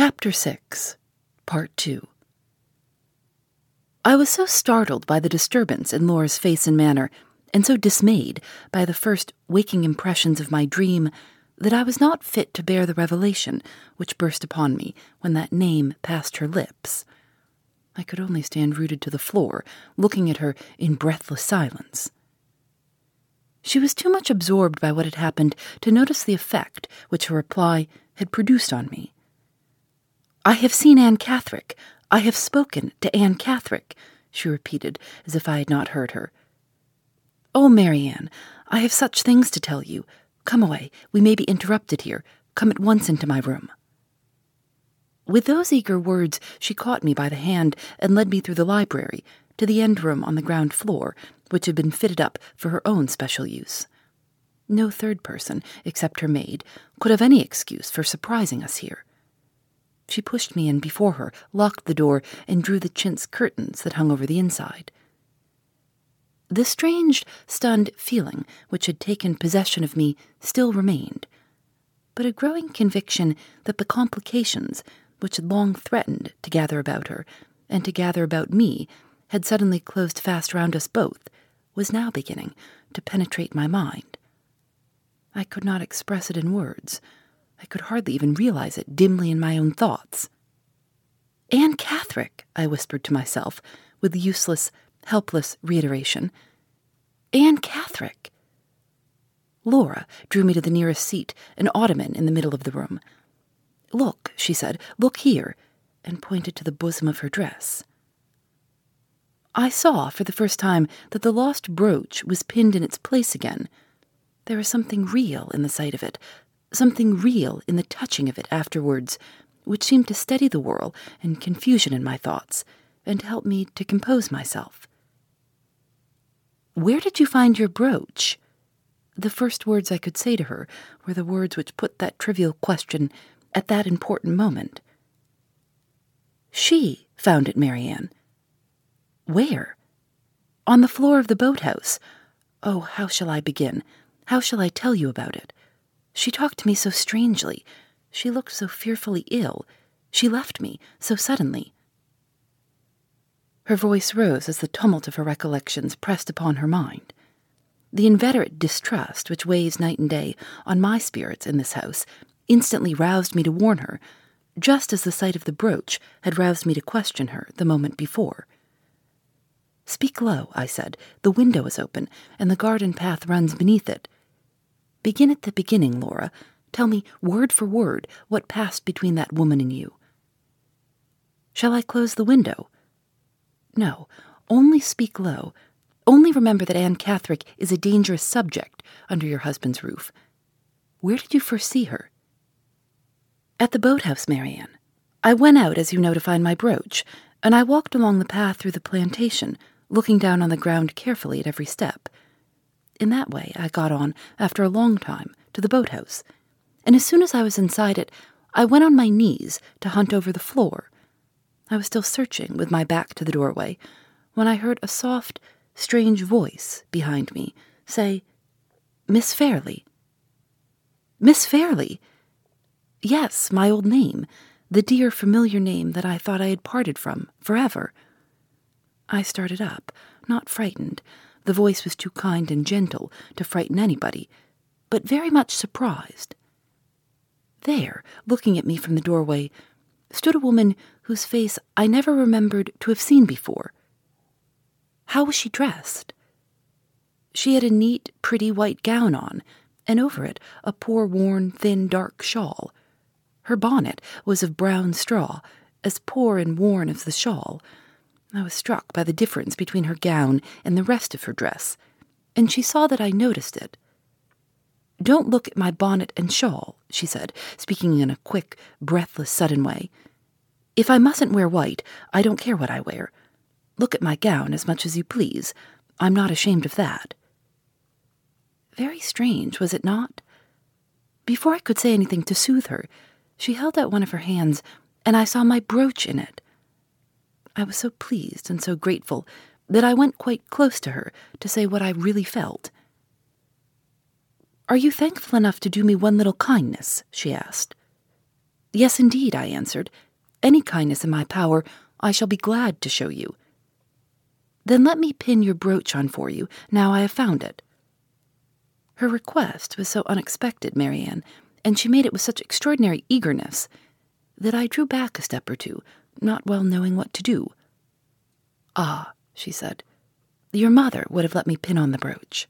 Chapter 6, Part 2 I was so startled by the disturbance in Laura's face and manner, and so dismayed by the first waking impressions of my dream, that I was not fit to bear the revelation which burst upon me when that name passed her lips. I could only stand rooted to the floor, looking at her in breathless silence. She was too much absorbed by what had happened to notice the effect which her reply had produced on me. I have seen Anne Catherick. I have spoken to Anne Catherick, she repeated, as if I had not heard her. Oh, Marian, I have such things to tell you. Come away. We may be interrupted here. Come at once into my room. With those eager words, she caught me by the hand and led me through the library to the end room on the ground floor, which had been fitted up for her own special use. No third person, except her maid, could have any excuse for surprising us here. She pushed me in before her, locked the door, and drew the chintz curtains that hung over the inside. The strange, stunned feeling which had taken possession of me still remained, but a growing conviction that the complications which had long threatened to gather about her and to gather about me had suddenly closed fast round us both was now beginning to penetrate my mind. I could not express it in words I could hardly even realize it dimly in my own thoughts. Anne Catherick, I whispered to myself, with useless, helpless reiteration. Anne Catherick. Laura drew me to the nearest seat, an ottoman in the middle of the room. Look, she said, look here, and pointed to the bosom of her dress. I saw for the first time that the lost brooch was pinned in its place again. There was something real in the sight of it, something real in the touching of it afterwards, which seemed to steady the whirl and confusion in my thoughts, and to help me to compose myself. Where did you find your brooch? The first words I could say to her were the words which put that trivial question at that important moment. She found it, Marian. Where? On the floor of the boathouse. Oh, how shall I begin? How shall I tell you about it? She talked to me so strangely. She looked so fearfully ill. She left me so suddenly. Her voice rose as the tumult of her recollections pressed upon her mind. The inveterate distrust which weighs night and day on my spirits in this house instantly roused me to warn her, just as the sight of the brooch had roused me to question her the moment before. Speak low, I said. The window is open, and the garden path runs beneath it. Begin at the beginning, Laura. Tell me, word for word, what passed between that woman and you. Shall I close the window? No, only speak low. Only remember that Anne Catherick is a dangerous subject under your husband's roof. Where did you first see her? At the boathouse, Marian. I went out, as you know, to find my brooch, and I walked along the path through the plantation, looking down on the ground carefully at every step. In that way, I got on, after a long time, to the boathouse, and as soon as I was inside it, I went on my knees to hunt over the floor. I was still searching, with my back to the doorway, when I heard a soft, strange voice behind me say, Miss Fairlie. Miss Fairlie? Yes, my old name, the dear familiar name that I thought I had parted from forever. I started up, not frightened, the voice was too kind and gentle to frighten anybody, but very much surprised. There, looking at me from the doorway, stood a woman whose face I never remembered to have seen before. How was she dressed? She had a neat, pretty white gown on, and over it a poor, worn, thin, dark shawl. Her bonnet was of brown straw, as poor and worn as the shawl. I was struck by the difference between her gown and the rest of her dress, and she saw that I noticed it. Don't look at my bonnet and shawl, she said, speaking in a quick, breathless, sudden way. If I mustn't wear white, I don't care what I wear. Look at my gown as much as you please. I'm not ashamed of that. Very strange, was it not? Before I could say anything to soothe her, she held out one of her hands, and I saw my brooch in it. I was so pleased and so grateful that I went quite close to her to say what I really felt. Are you thankful enough to do me one little kindness? she asked. Yes, indeed, I answered. Any kindness in my power, I shall be glad to show you. Then let me pin your brooch on for you, now I have found it. Her request was so unexpected, Marian, and she made it with such extraordinary eagerness, that I drew back a step or two, not well knowing what to do. Ah, she said, your mother would have let me pin on the brooch.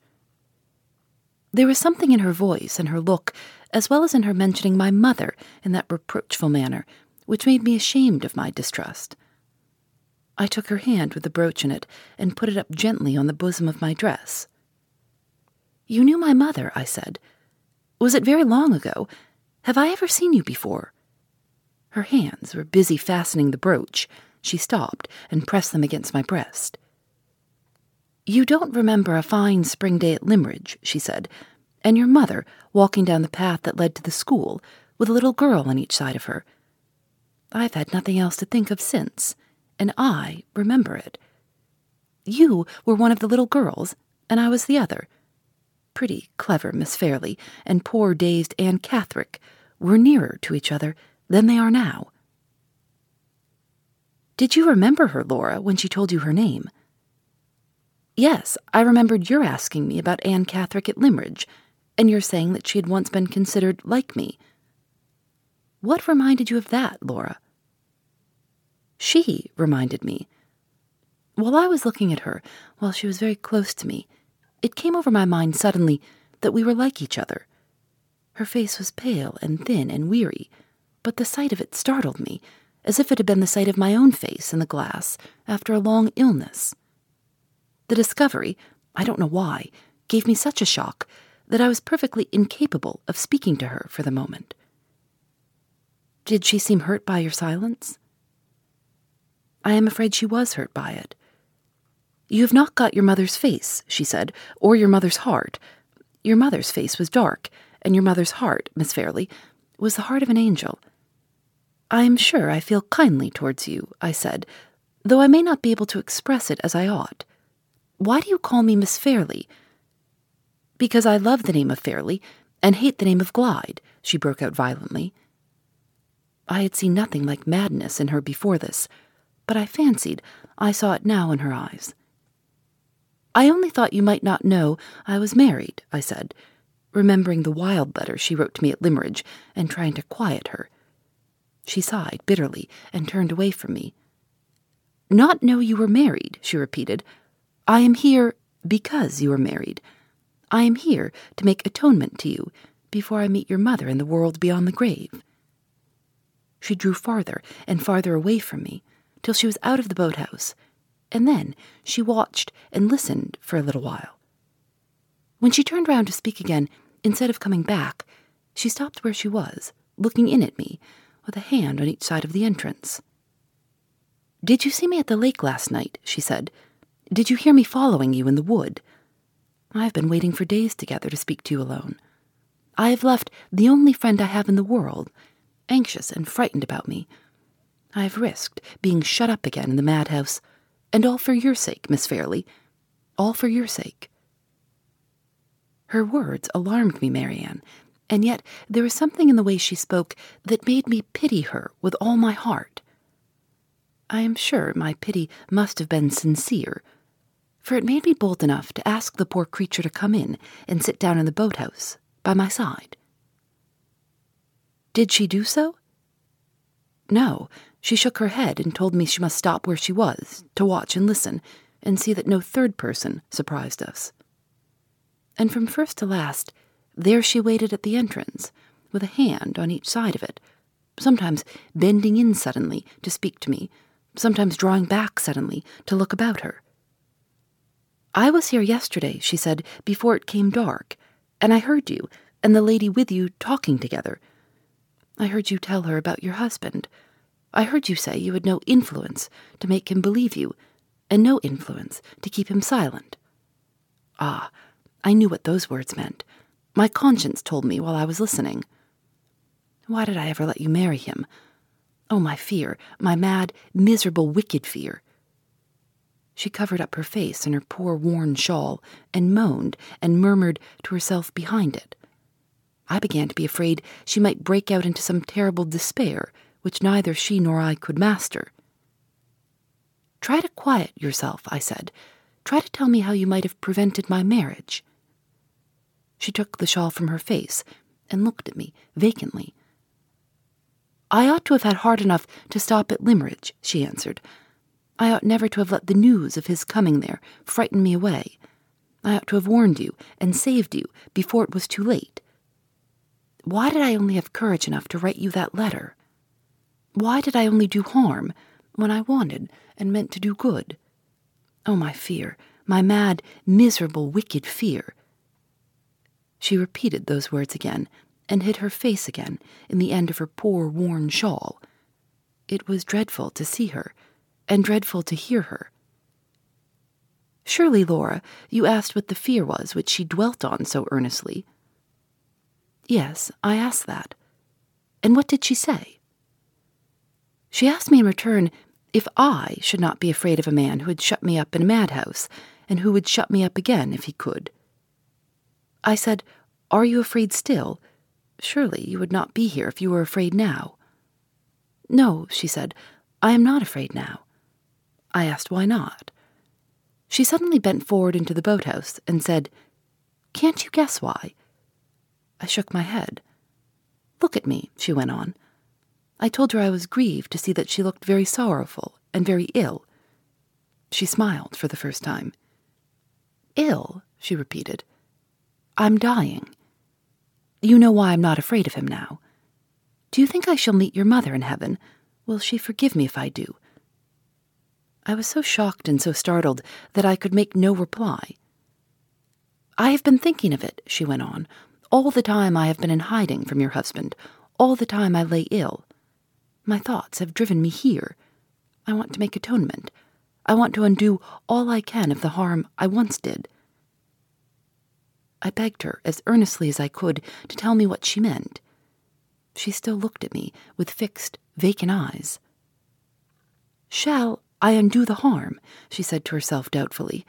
There was something in her voice and her look, as well as in her mentioning my mother in that reproachful manner, which made me ashamed of my distrust. I took her hand with the brooch in it and put it up gently on the bosom of my dress. You knew my mother, I said. Was it very long ago? Have I ever seen you before? Her hands were busy fastening the brooch. She stopped and pressed them against my breast. You don't remember a fine spring day at Limmeridge, she said, and your mother walking down the path that led to the school with a little girl on each side of her. I've had nothing else to think of since, and I remember it. You were one of the little girls, and I was the other. Pretty clever Miss Fairlie and poor dazed Anne Catherick were nearer to each other than they are now. Did you remember her, Laura, when she told you her name? Yes, I remembered your asking me about Anne Catherick at Limmeridge, and your saying that she had once been considered like me. What reminded you of that, Laura? She reminded me. While I was looking at her, while she was very close to me, it came over my mind suddenly that we were like each other. Her face was pale and thin and weary, but the sight of it startled me, as if it had been the sight of my own face in the glass after a long illness. The discovery, I don't know why, gave me such a shock that I was perfectly incapable of speaking to her for the moment. Did she seem hurt by your silence? I am afraid she was hurt by it. You have not got your mother's face, she said, or your mother's heart. Your mother's face was dark, and your mother's heart, Miss Fairlie, was the heart of an angel. I am sure I feel kindly towards you, I said, though I may not be able to express it as I ought. Why do you call me Miss Fairlie? Because I love the name of Fairlie and hate the name of Glyde, she broke out violently. I had seen nothing like madness in her before this, but I fancied I saw it now in her eyes. I only thought you might not know I was married, I said, remembering the wild letter she wrote to me at Limmeridge and trying to quiet her. She sighed bitterly and turned away from me. Not know you were married, she repeated. I am here because you are married. I am here to make atonement to you before I meet your mother in the world beyond the grave. She drew farther and farther away from me till she was out of the boathouse, and then she watched and listened for a little while. When she turned round to speak again, instead of coming back, she stopped where she was, looking in at me, with a hand on each side of the entrance. Did you see me at the lake last night? she said, did you hear me following you in the wood? I have been waiting for days together to speak to you alone. I have left the only friend I have in the world, anxious and frightened about me. I have risked being shut up again in the madhouse, and all for your sake, Miss Fairlie. All for your sake. Her words alarmed me, Marian, and yet there was something in the way she spoke that made me pity her with all my heart. I am sure my pity must have been sincere for it made me bold enough to ask the poor creature to come in and sit down in the boathouse by my side. Did she do so? No, she shook her head and told me she must stop where she was to watch and listen and see that no third person surprised us. And from first to last, there she waited at the entrance, with a hand on each side of it, sometimes bending in suddenly to speak to me, sometimes drawing back suddenly to look about her. I was here yesterday, she said, before it came dark, and I heard you and the lady with you talking together. I heard you tell her about your husband. I heard you say you had no influence to make him believe you, and no influence to keep him silent. Ah, I knew what those words meant. My conscience told me while I was listening. Why did I ever let you marry him? Oh, my fear, my mad, miserable, wicked fear. She covered up her face in her poor worn shawl and moaned and murmured to herself behind it. I began to be afraid she might break out into some terrible despair which neither she nor I could master. Try to quiet yourself, I said. Try to tell me how you might have prevented my marriage. She took the shawl from her face and looked at me vacantly. I ought to have had heart enough to stop at Limmeridge, she answered. I ought never to have let the news of his coming there frighten me away. I ought to have warned you and saved you before it was too late. Why did I only have courage enough to write you that letter? Why did I only do harm when I wanted and meant to do good? Oh, my fear, my mad, miserable, wicked fear. She repeated those words again and hid her face again in the end of her poor worn shawl. It was dreadful to see her, and dreadful to hear her. Surely, Laura, you asked what the fear was which she dwelt on so earnestly. Yes, I asked that. And what did she say? She asked me in return if I should not be afraid of a man who had shut me up in a madhouse, and who would shut me up again if he could. I said, Are you afraid still? Surely you would not be here if you were afraid now. No, she said, I am not afraid now. I asked why not. She suddenly bent forward into the boathouse and said, Can't you guess why? I shook my head. Look at me, she went on. I told her I was grieved to see that she looked very sorrowful and very ill. She smiled for the first time. Ill, she repeated. I'm dying. You know why I'm not afraid of him now. Do you think I shall meet your mother in heaven? Will she forgive me if I do? I was so shocked and so startled that I could make no reply. I have been thinking of it, she went on, all the time I have been in hiding from your husband, all the time I lay ill. My thoughts have driven me here. I want to make atonement. I want to undo all I can of the harm I once did. I begged her as earnestly as I could to tell me what she meant. She still looked at me with fixed, vacant eyes. Shall I undo the harm? she said to herself doubtfully.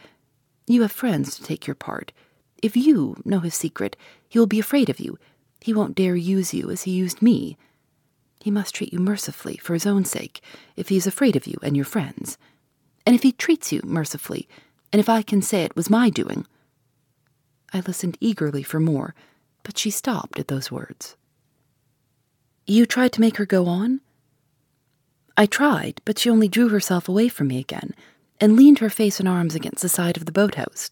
You have friends to take your part. If you know his secret, he will be afraid of you. He won't dare use you as he used me. He must treat you mercifully for his own sake, if he is afraid of you and your friends. And if he treats you mercifully, and if I can say it was my doing. I listened eagerly for more, but she stopped at those words. You tried to make her go on? I tried, but she only drew herself away from me again, and leaned her face and arms against the side of the boathouse.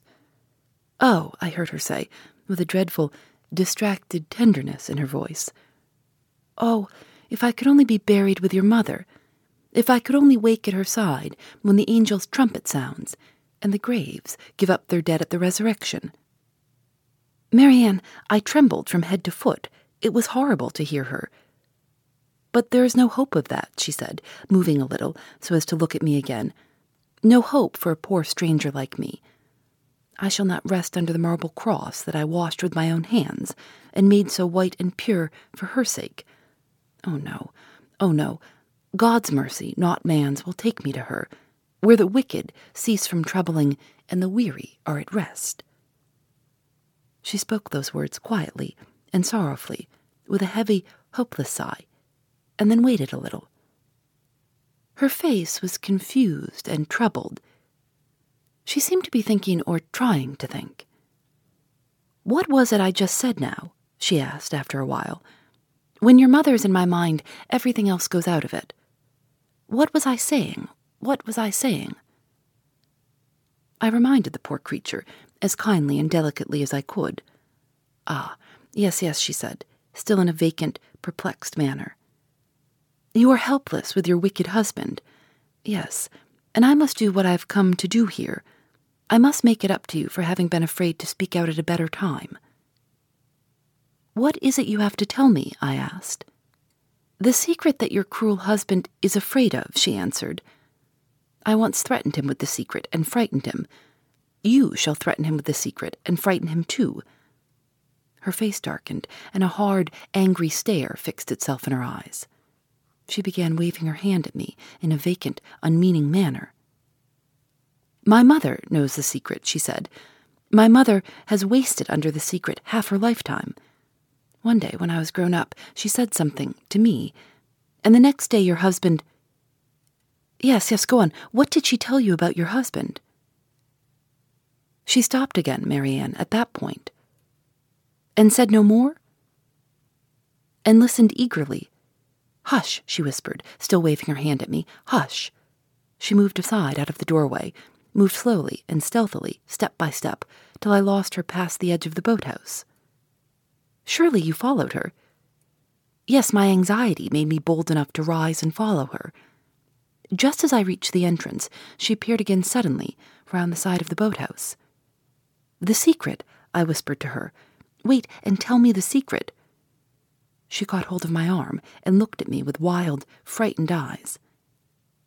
Oh, I heard her say, with a dreadful, distracted tenderness in her voice. Oh, if I could only be buried with your mother, if I could only wake at her side when the angel's trumpet sounds, and the graves give up their dead at the resurrection. Marian, I trembled from head to foot. It was horrible to hear her. But there is no hope of that, she said, moving a little so as to look at me again. No hope for a poor stranger like me. I shall not rest under the marble cross that I washed with my own hands and made so white and pure for her sake. Oh no, oh no. God's mercy, not man's, will take me to her, where the wicked cease from troubling and the weary are at rest. She spoke those words quietly and sorrowfully, with a heavy, hopeless sigh, and then waited a little. Her face was confused and troubled she seemed to be thinking or trying to think. What was it I just said now? she asked after a while. When your mother's in my mind, everything else goes out of it. What was I saying? What was I saying? I reminded the poor creature as kindly and delicately as I could. Ah, yes, yes, she said, still in a vacant, perplexed manner. You are helpless with your wicked husband. Yes, and I must do what I've come to do here. I must make it up to you for having been afraid to speak out at a better time. What is it you have to tell me? I asked. The secret that your cruel husband is afraid of, she answered. I once threatened him with the secret and frightened him. You shall threaten him with the secret and frighten him too. Her face darkened, and a hard, angry stare fixed itself in her eyes. She began waving her hand at me in a vacant, unmeaning manner. My mother knows the secret, she said. My mother has wasted under the secret half her lifetime. One day, when I was grown up, she said something to me, and the next day your husband. Yes, yes, go on. What did she tell you about your husband? She stopped again, Marian, at that. And said no more? And listened eagerly. Hush, she whispered, still waving her hand at me. Hush. She moved aside out of the doorway, moved slowly and stealthily, step by step, till I lost her past the edge of the boathouse. Surely you followed her. Yes, my anxiety made me bold enough to rise and follow her. Just as I reached the entrance, she appeared again suddenly, round the side of the boathouse. The secret, I whispered to her. Wait and tell me the secret. She caught hold of my arm and looked at me with wild, frightened eyes.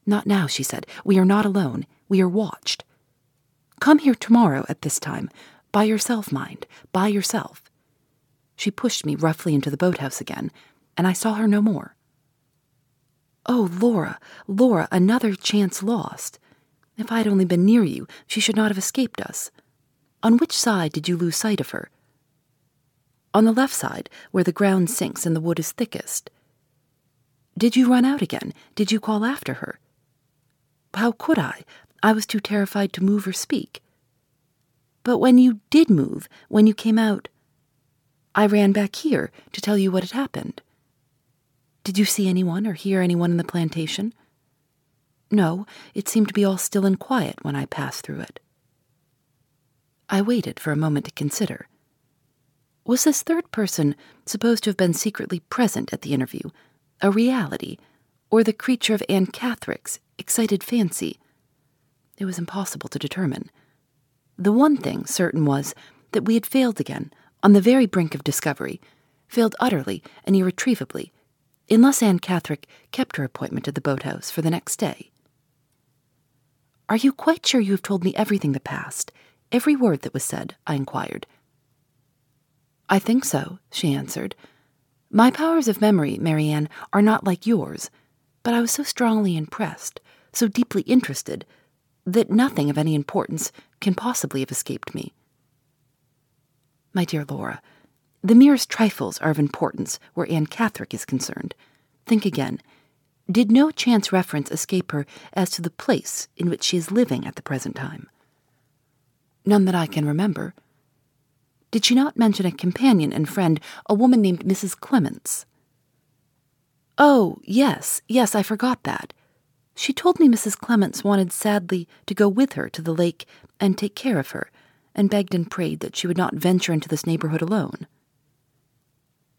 Not now, she said. We are not alone. We are watched. Come here tomorrow at this time. By yourself, mind. By yourself. She pushed me roughly into the boathouse again, and I saw her no more. Oh, Laura, Laura, another chance lost. If I had only been near you, she should not have escaped us. On which side did you lose sight of her? On the left side, where the ground sinks and the wood is thickest. Did you run out again? Did you call after her? How could I? I was too terrified to move or speak. But when you did move, when you came out, I ran back here to tell you what had happened. Did you see anyone or hear anyone in the plantation? No, it seemed to be all still and quiet when I passed through it. I waited for a moment to consider. Was this third person supposed to have been secretly present at the interview, a reality, or the creature of Anne Catherick's excited fancy? It was impossible to determine. The one thing certain was that we had failed again on the very brink of discovery, failed utterly and irretrievably, unless Anne Catherick kept her appointment at the boathouse for the next day. Are you quite sure you have told me everything that passed, every word that was said? I inquired. I think so, she answered. My powers of memory, Marian, are not like yours, but I was so strongly impressed, so deeply interested, that nothing of any importance can possibly have escaped me. My dear Laura, the merest trifles are of importance where Anne Catherick is concerned. Think again. Did no chance reference escape her as to the place in which she is living at the present time? None that I can remember. Did she not mention a companion and friend, a woman named Mrs. Clements? Oh, yes, yes, I forgot that. She told me Mrs. Clements wanted sadly to go with her to the lake and take care of her, and begged and prayed that she would not venture into this neighborhood alone.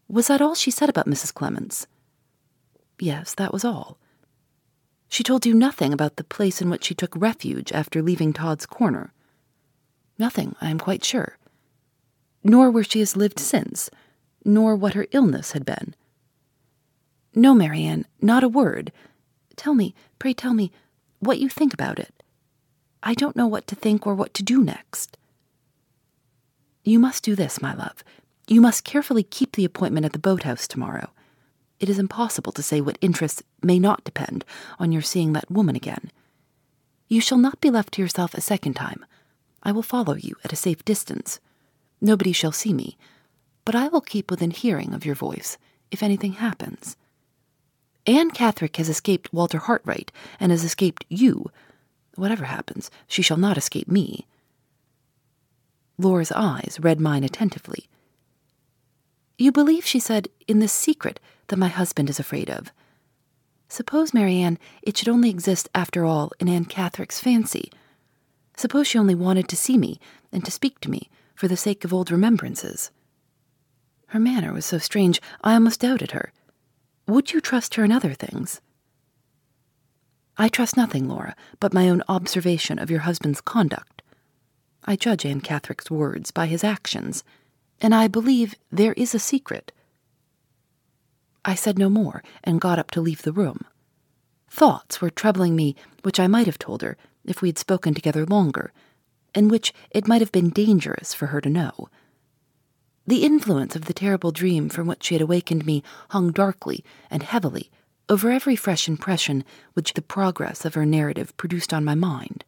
Was that all she said about Mrs. Clements? Yes, that was all. She told you nothing about the place in which she took refuge after leaving Todd's Corner. Nothing, I am quite sure. Nor where she has lived since, nor what her illness had been. No, Marian, not a word. Tell me, pray tell me, what you think about it. I don't know what to think or what to do next. You must do this, my love. You must carefully keep the appointment at the boathouse tomorrow. It is impossible to say what interests may not depend on your seeing that woman again. You shall not be left to yourself a second time. I will follow you at a safe distance. Nobody shall see me, but I will keep within hearing of your voice if anything happens. Anne Catherick has escaped Walter Hartright and has escaped you. Whatever happens, she shall not escape me. Laura's eyes read mine attentively. You believe, she said, in this secret that my husband is afraid of. Suppose, Marian, it should only exist, after all, in Anne Catherick's fancy. Suppose she only wanted to see me and to speak to me for the sake of old remembrances. Her manner was so strange, I almost doubted her. Would you trust her in other things? I trust nothing, Laura, but my own observation of your husband's conduct. I judge Anne Catherick's words by his actions, and I believe there is a secret. I said no more and got up to leave the room. Thoughts were troubling me which I might have told her if we had spoken together longer, and which it might have been dangerous for her to know. The influence of the terrible dream from which she had awakened me hung darkly and heavily over every fresh impression which the progress of her narrative produced on my mind.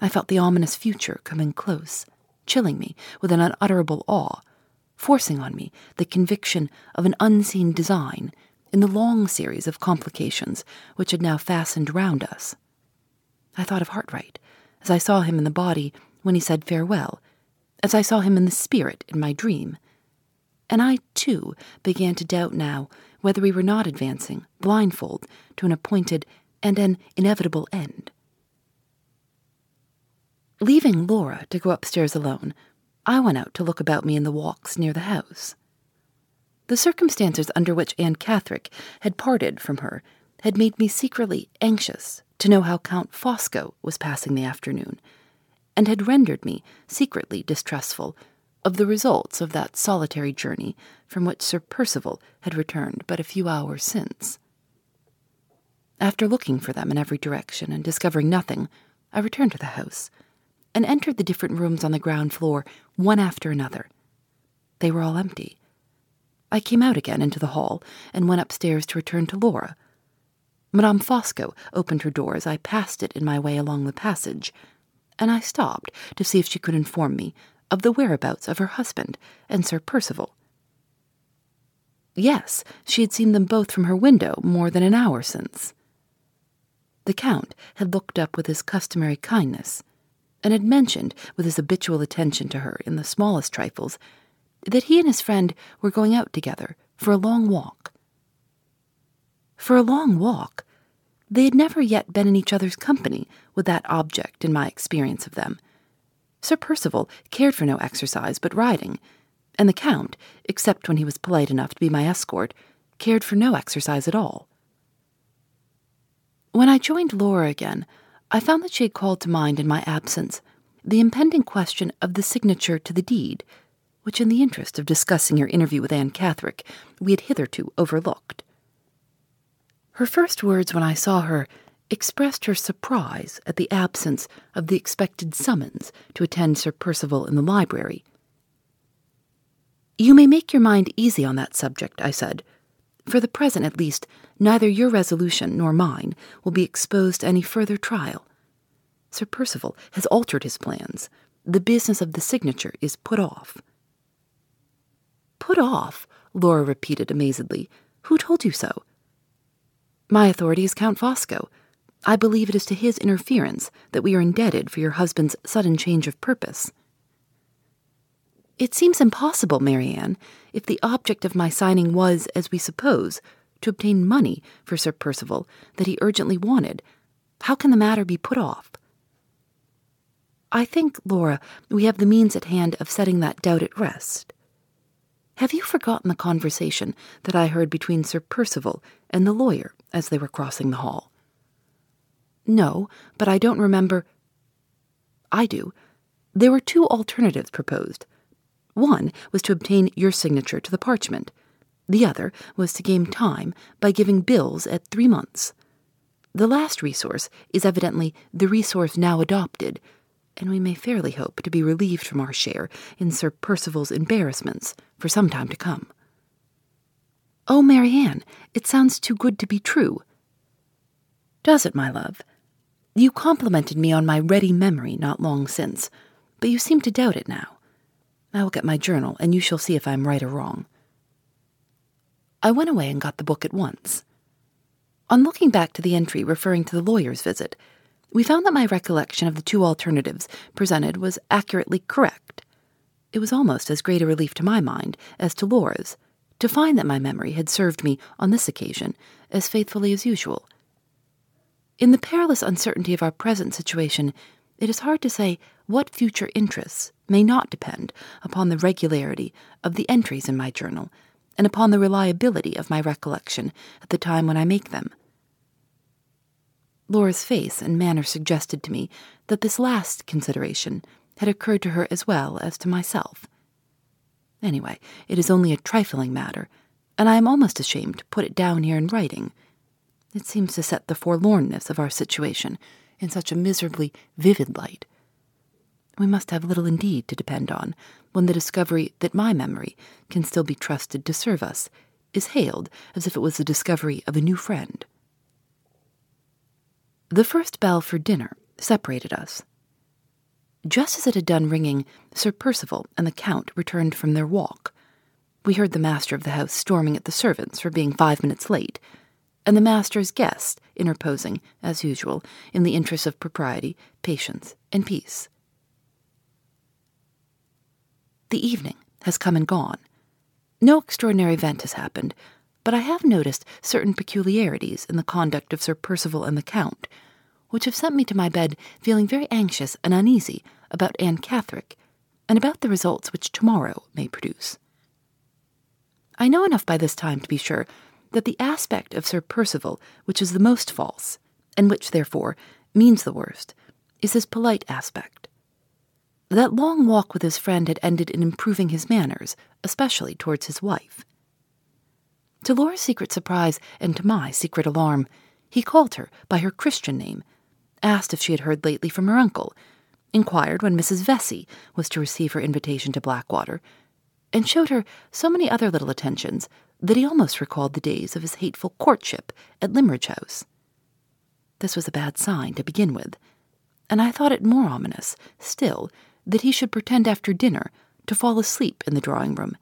I felt the ominous future coming close, chilling me with an unutterable awe, forcing on me the conviction of an unseen design in the long series of complications which had now fastened round us. I thought of Hartright, as I saw him in the body when he said farewell, as I saw him in the spirit in my dream. And I, too, began to doubt now whether we were not advancing, blindfold, to an appointed and an inevitable end. Leaving Laura to go upstairs alone, I went out to look about me in the walks near the house. The circumstances under which Anne Catherick had parted from her had made me secretly anxious to know how Count Fosco was passing the afternoon, and had rendered me secretly distrustful of the results of that solitary journey from which Sir Percival had returned but a few hours since. After looking for them in every direction and discovering nothing, I returned to the house and entered the different rooms on the ground floor one after another. They were all empty. I came out again into the hall and went upstairs to return to Laura Madame Fosco opened her door as I passed it in my way along the passage, and I stopped to see if she could inform me of the whereabouts of her husband and Sir Percival. Yes, she had seen them both from her window more than an hour since. The Count had looked up with his customary kindness, and had mentioned, with his habitual attention to her in the smallest trifles, that he and his friend were going out together for a long walk for a long walk. They had never yet been in each other's company with that object in my experience of them. Sir Percival cared for no exercise but riding, and the Count, except when he was polite enough to be my escort, cared for no exercise at all. When I joined Laura again, I found that she had called to mind in my absence the impending question of the signature to the deed, which, in the interest of discussing your interview with Anne Catherick, we had hitherto overlooked. Her first words when I saw her expressed her surprise at the absence of the expected summons to attend Sir Percival in the library. You may make your mind easy on that subject, I said. For the present, at least, neither your resolution nor mine will be exposed to any further trial. Sir Percival has altered his plans. The business of the signature is put off. Put off? Laura repeated amazedly. Who told you so? My authority is Count Fosco. I believe it is to his interference that we are indebted for your husband's sudden change of purpose. It seems impossible, Marian, if the object of my signing was, as we suppose, to obtain money for Sir Percival that he urgently wanted. How can the matter be put off? I think, Laura, we have the means at hand of setting that doubt at rest. Have you forgotten the conversation that I heard between Sir Percival and the lawyer as they were crossing the hall? No, but I don't remember. I do. There were two alternatives proposed. One was to obtain your signature to the parchment. The other was to gain time by giving bills at three months. The last resource is evidently the resource now adopted, and we may fairly hope to be relieved from our share in Sir Percival's embarrassments for some time to come. Oh, Marian, it sounds too good to be true. Does it, my love? You complimented me on my ready memory not long since, but you seem to doubt it now. I will get my journal, and you shall see if I am right or wrong. I went away and got the book at once. On looking back to the entry referring to the lawyer's visit, we found that my recollection of the two alternatives presented was accurately correct. It was almost as great a relief to my mind as to Laura's to find that my memory had served me on this occasion as faithfully as usual. In the perilous uncertainty of our present situation, it is hard to say what future interests may not depend upon the regularity of the entries in my journal and upon the reliability of my recollection at the time when I make them. Laura's face and manner suggested to me that this last consideration had occurred to her as well as to myself. Anyway, it is only a trifling matter, and I am almost ashamed to put it down here in writing. It seems to set the forlornness of our situation in such a miserably vivid light. We must have little indeed to depend on when the discovery that my memory can still be trusted to serve us is hailed as if it was the discovery of a new friend. The first bell for dinner separated us. Just as it had done ringing, Sir Percival and the Count returned from their walk. We heard the master of the house storming at the servants for being five minutes late, and the master's guest interposing, as usual, in the interests of propriety, patience, and peace. The evening has come and gone. No extraordinary event has happened, but I have noticed certain peculiarities in the conduct of Sir Percival and the Count, which have sent me to my bed feeling very anxious and uneasy about Anne Catherick, and about the results which tomorrow may produce. I know enough by this time to be sure that the aspect of Sir Percival which is the most false, and which, therefore, means the worst, is his polite aspect. That long walk with his friend had ended in improving his manners, especially towards his wife. To Laura's secret surprise and to my secret alarm, he called her by her Christian name, asked if she had heard lately from her uncle, inquired when Mrs. Vesey was to receive her invitation to Blackwater, and showed her so many other little attentions that he almost recalled the days of his hateful courtship at Limmeridge House. This was a bad sign to begin with, and I thought it more ominous still that he should pretend after dinner to fall asleep in the drawing room,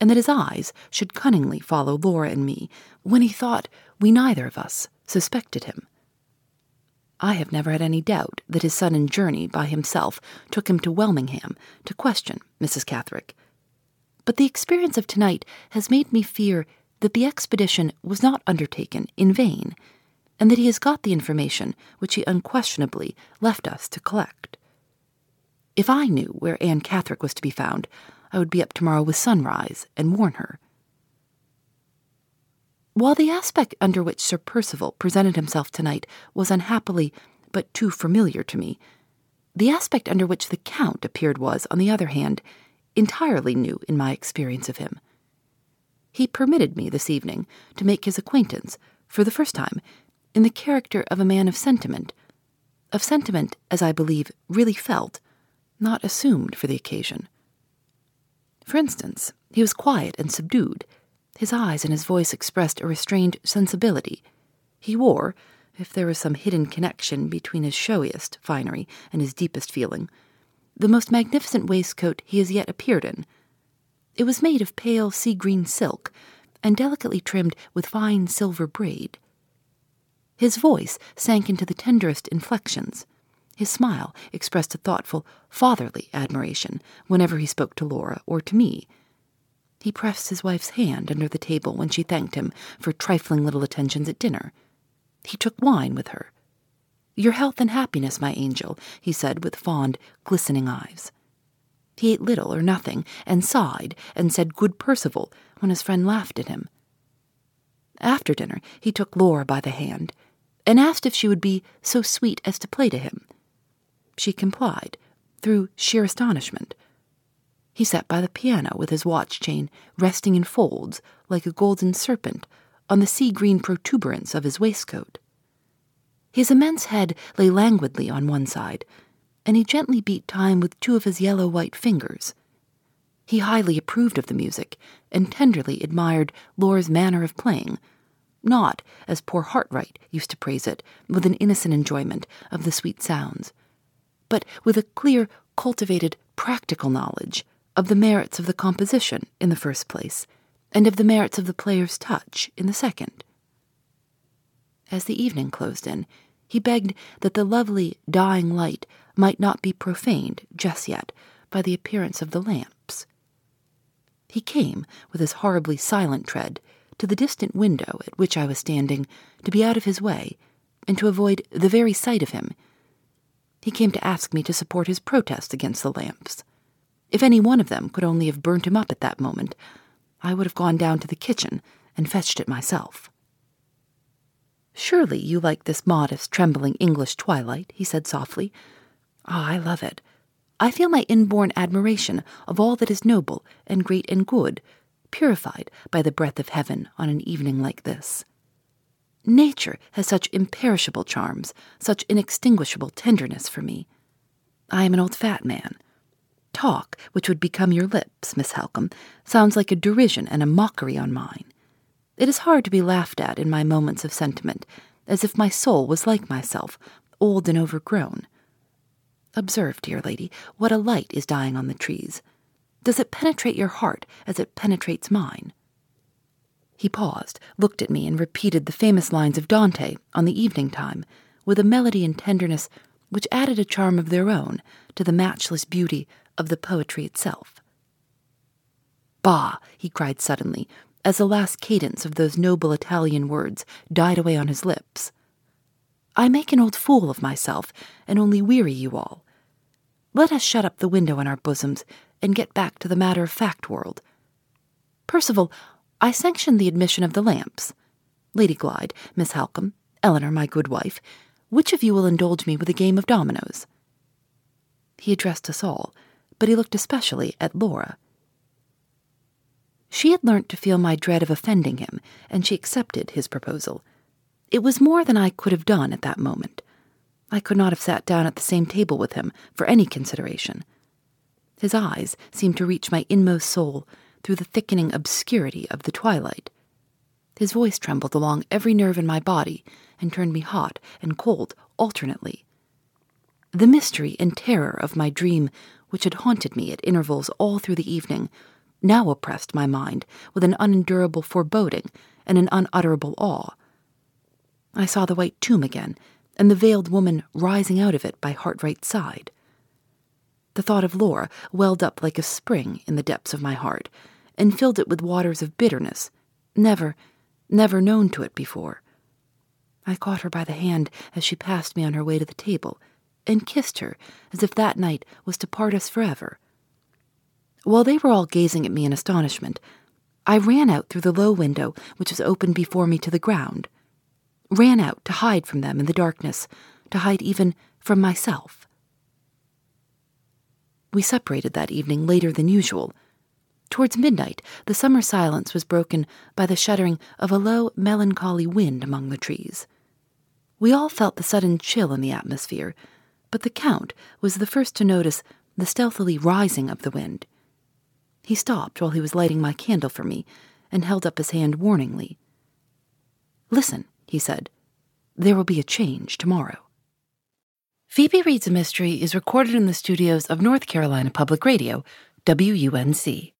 and that his eyes should cunningly follow Laura and me when he thought we neither of us suspected him. I have never had any doubt that his sudden journey by himself took him to Welmingham to question Mrs. Catherick. But the experience of tonight has made me fear that the expedition was not undertaken in vain, and that he has got the information which he unquestionably left us to collect. If I knew where Anne Catherick was to be found, I would be up tomorrow with sunrise and warn her. While the aspect under which Sir Percival presented himself tonight was unhappily but too familiar to me, the aspect under which the Count appeared was, on the other hand, entirely new in my experience of him. He permitted me this evening to make his acquaintance, for the first time, in the character of a man of sentiment, of sentiment, as I believe, really felt, not assumed for the occasion. For instance, he was quiet and subdued. His eyes and his voice expressed a restrained sensibility. He wore, if there was some hidden connection between his showiest finery and his deepest feeling, the most magnificent waistcoat he has yet appeared in. It was made of pale sea green silk and delicately trimmed with fine silver braid. His voice sank into the tenderest inflections. His smile expressed a thoughtful, fatherly admiration whenever he spoke to Laura or to me. He pressed his wife's hand under the table when she thanked him for trifling little attentions at dinner. He took wine with her. Your health and happiness, my angel, he said with fond, glistening eyes. He ate little or nothing, and sighed, and said good Percival when his friend laughed at him. After dinner, he took Laura by the hand, and asked if she would be so sweet as to play to him. She complied, through sheer astonishment. He sat by the piano with his watch chain resting in folds like a golden serpent on the sea green protuberance of his waistcoat. His immense head lay languidly on one side, and he gently beat time with two of his yellow white fingers. He highly approved of the music and tenderly admired Laura's manner of playing, not, as poor Hartright used to praise it, with an innocent enjoyment of the sweet sounds, but with a clear, cultivated, practical knowledge of the merits of the composition in the first place, and of the merits of the player's touch in the second. As the evening closed in, he begged that the lovely dying light might not be profaned just yet by the appearance of the lamps. He came, with his horribly silent tread, to the distant window at which I was standing, to be out of his way, and to avoid the very sight of him he came to ask me to support his protest against the lamps. If any one of them could only have burnt him up at that moment, I would have gone down to the kitchen and fetched it myself. Surely you like this modest, trembling English twilight, he said softly. Ah, oh, I love it. I feel my inborn admiration of all that is noble and great and good, purified by the breath of heaven on an evening like this. Nature has such imperishable charms, such inextinguishable tenderness for me. I am an old fat man. Talk, which would become your lips, Miss Halcombe, sounds like a derision and a mockery on mine. It is hard to be laughed at in my moments of sentiment, as if my soul was like myself, old and overgrown. Observe, dear lady, what a light is dying on the trees. Does it penetrate your heart as it penetrates mine? He paused, looked at me, and repeated the famous lines of Dante on the evening time, with a melody and tenderness which added a charm of their own to the matchless beauty of the poetry itself. Bah! he cried suddenly, as the last cadence of those noble Italian words died away on his lips. I make an old fool of myself and only weary you all. Let us shut up the window in our bosoms and get back to the matter of fact world. Percival, I sanction the admission of the lamps. Lady Glyde, Miss Halcombe, Eleanor, my good wife, which of you will indulge me with a game of dominoes? He addressed us all, but he looked especially at Laura. She had learnt to feel my dread of offending him, and she accepted his proposal. It was more than I could have done at that moment. I could not have sat down at the same table with him for any consideration. His eyes seemed to reach my inmost soul through the thickening obscurity of the twilight. His voice trembled along every nerve in my body and turned me hot and cold alternately. The mystery and terror of my dream, which had haunted me at intervals all through the evening, now oppressed my mind with an unendurable foreboding and an unutterable awe. I saw the white tomb again, and the veiled woman rising out of it by Hartright's side. The thought of Laura welled up like a spring in the depths of my heart, and filled it with waters of bitterness, never, never known to it before. I caught her by the hand as she passed me on her way to the table, and kissed her as if that night was to part us forever. While they were all gazing at me in astonishment, I ran out through the low window which was open before me to the ground, ran out to hide from them in the darkness, to hide even from myself. We separated that evening later than usual. Towards midnight, the summer silence was broken by the shuddering of a low, melancholy wind among the trees. We all felt the sudden chill in the atmosphere, but the Count was the first to notice the stealthily rising of the wind. He stopped while he was lighting my candle for me and held up his hand warningly. Listen, he said. There will be a change tomorrow. Phoebe Reads a Mystery is recorded in the studios of North Carolina Public Radio, WUNC.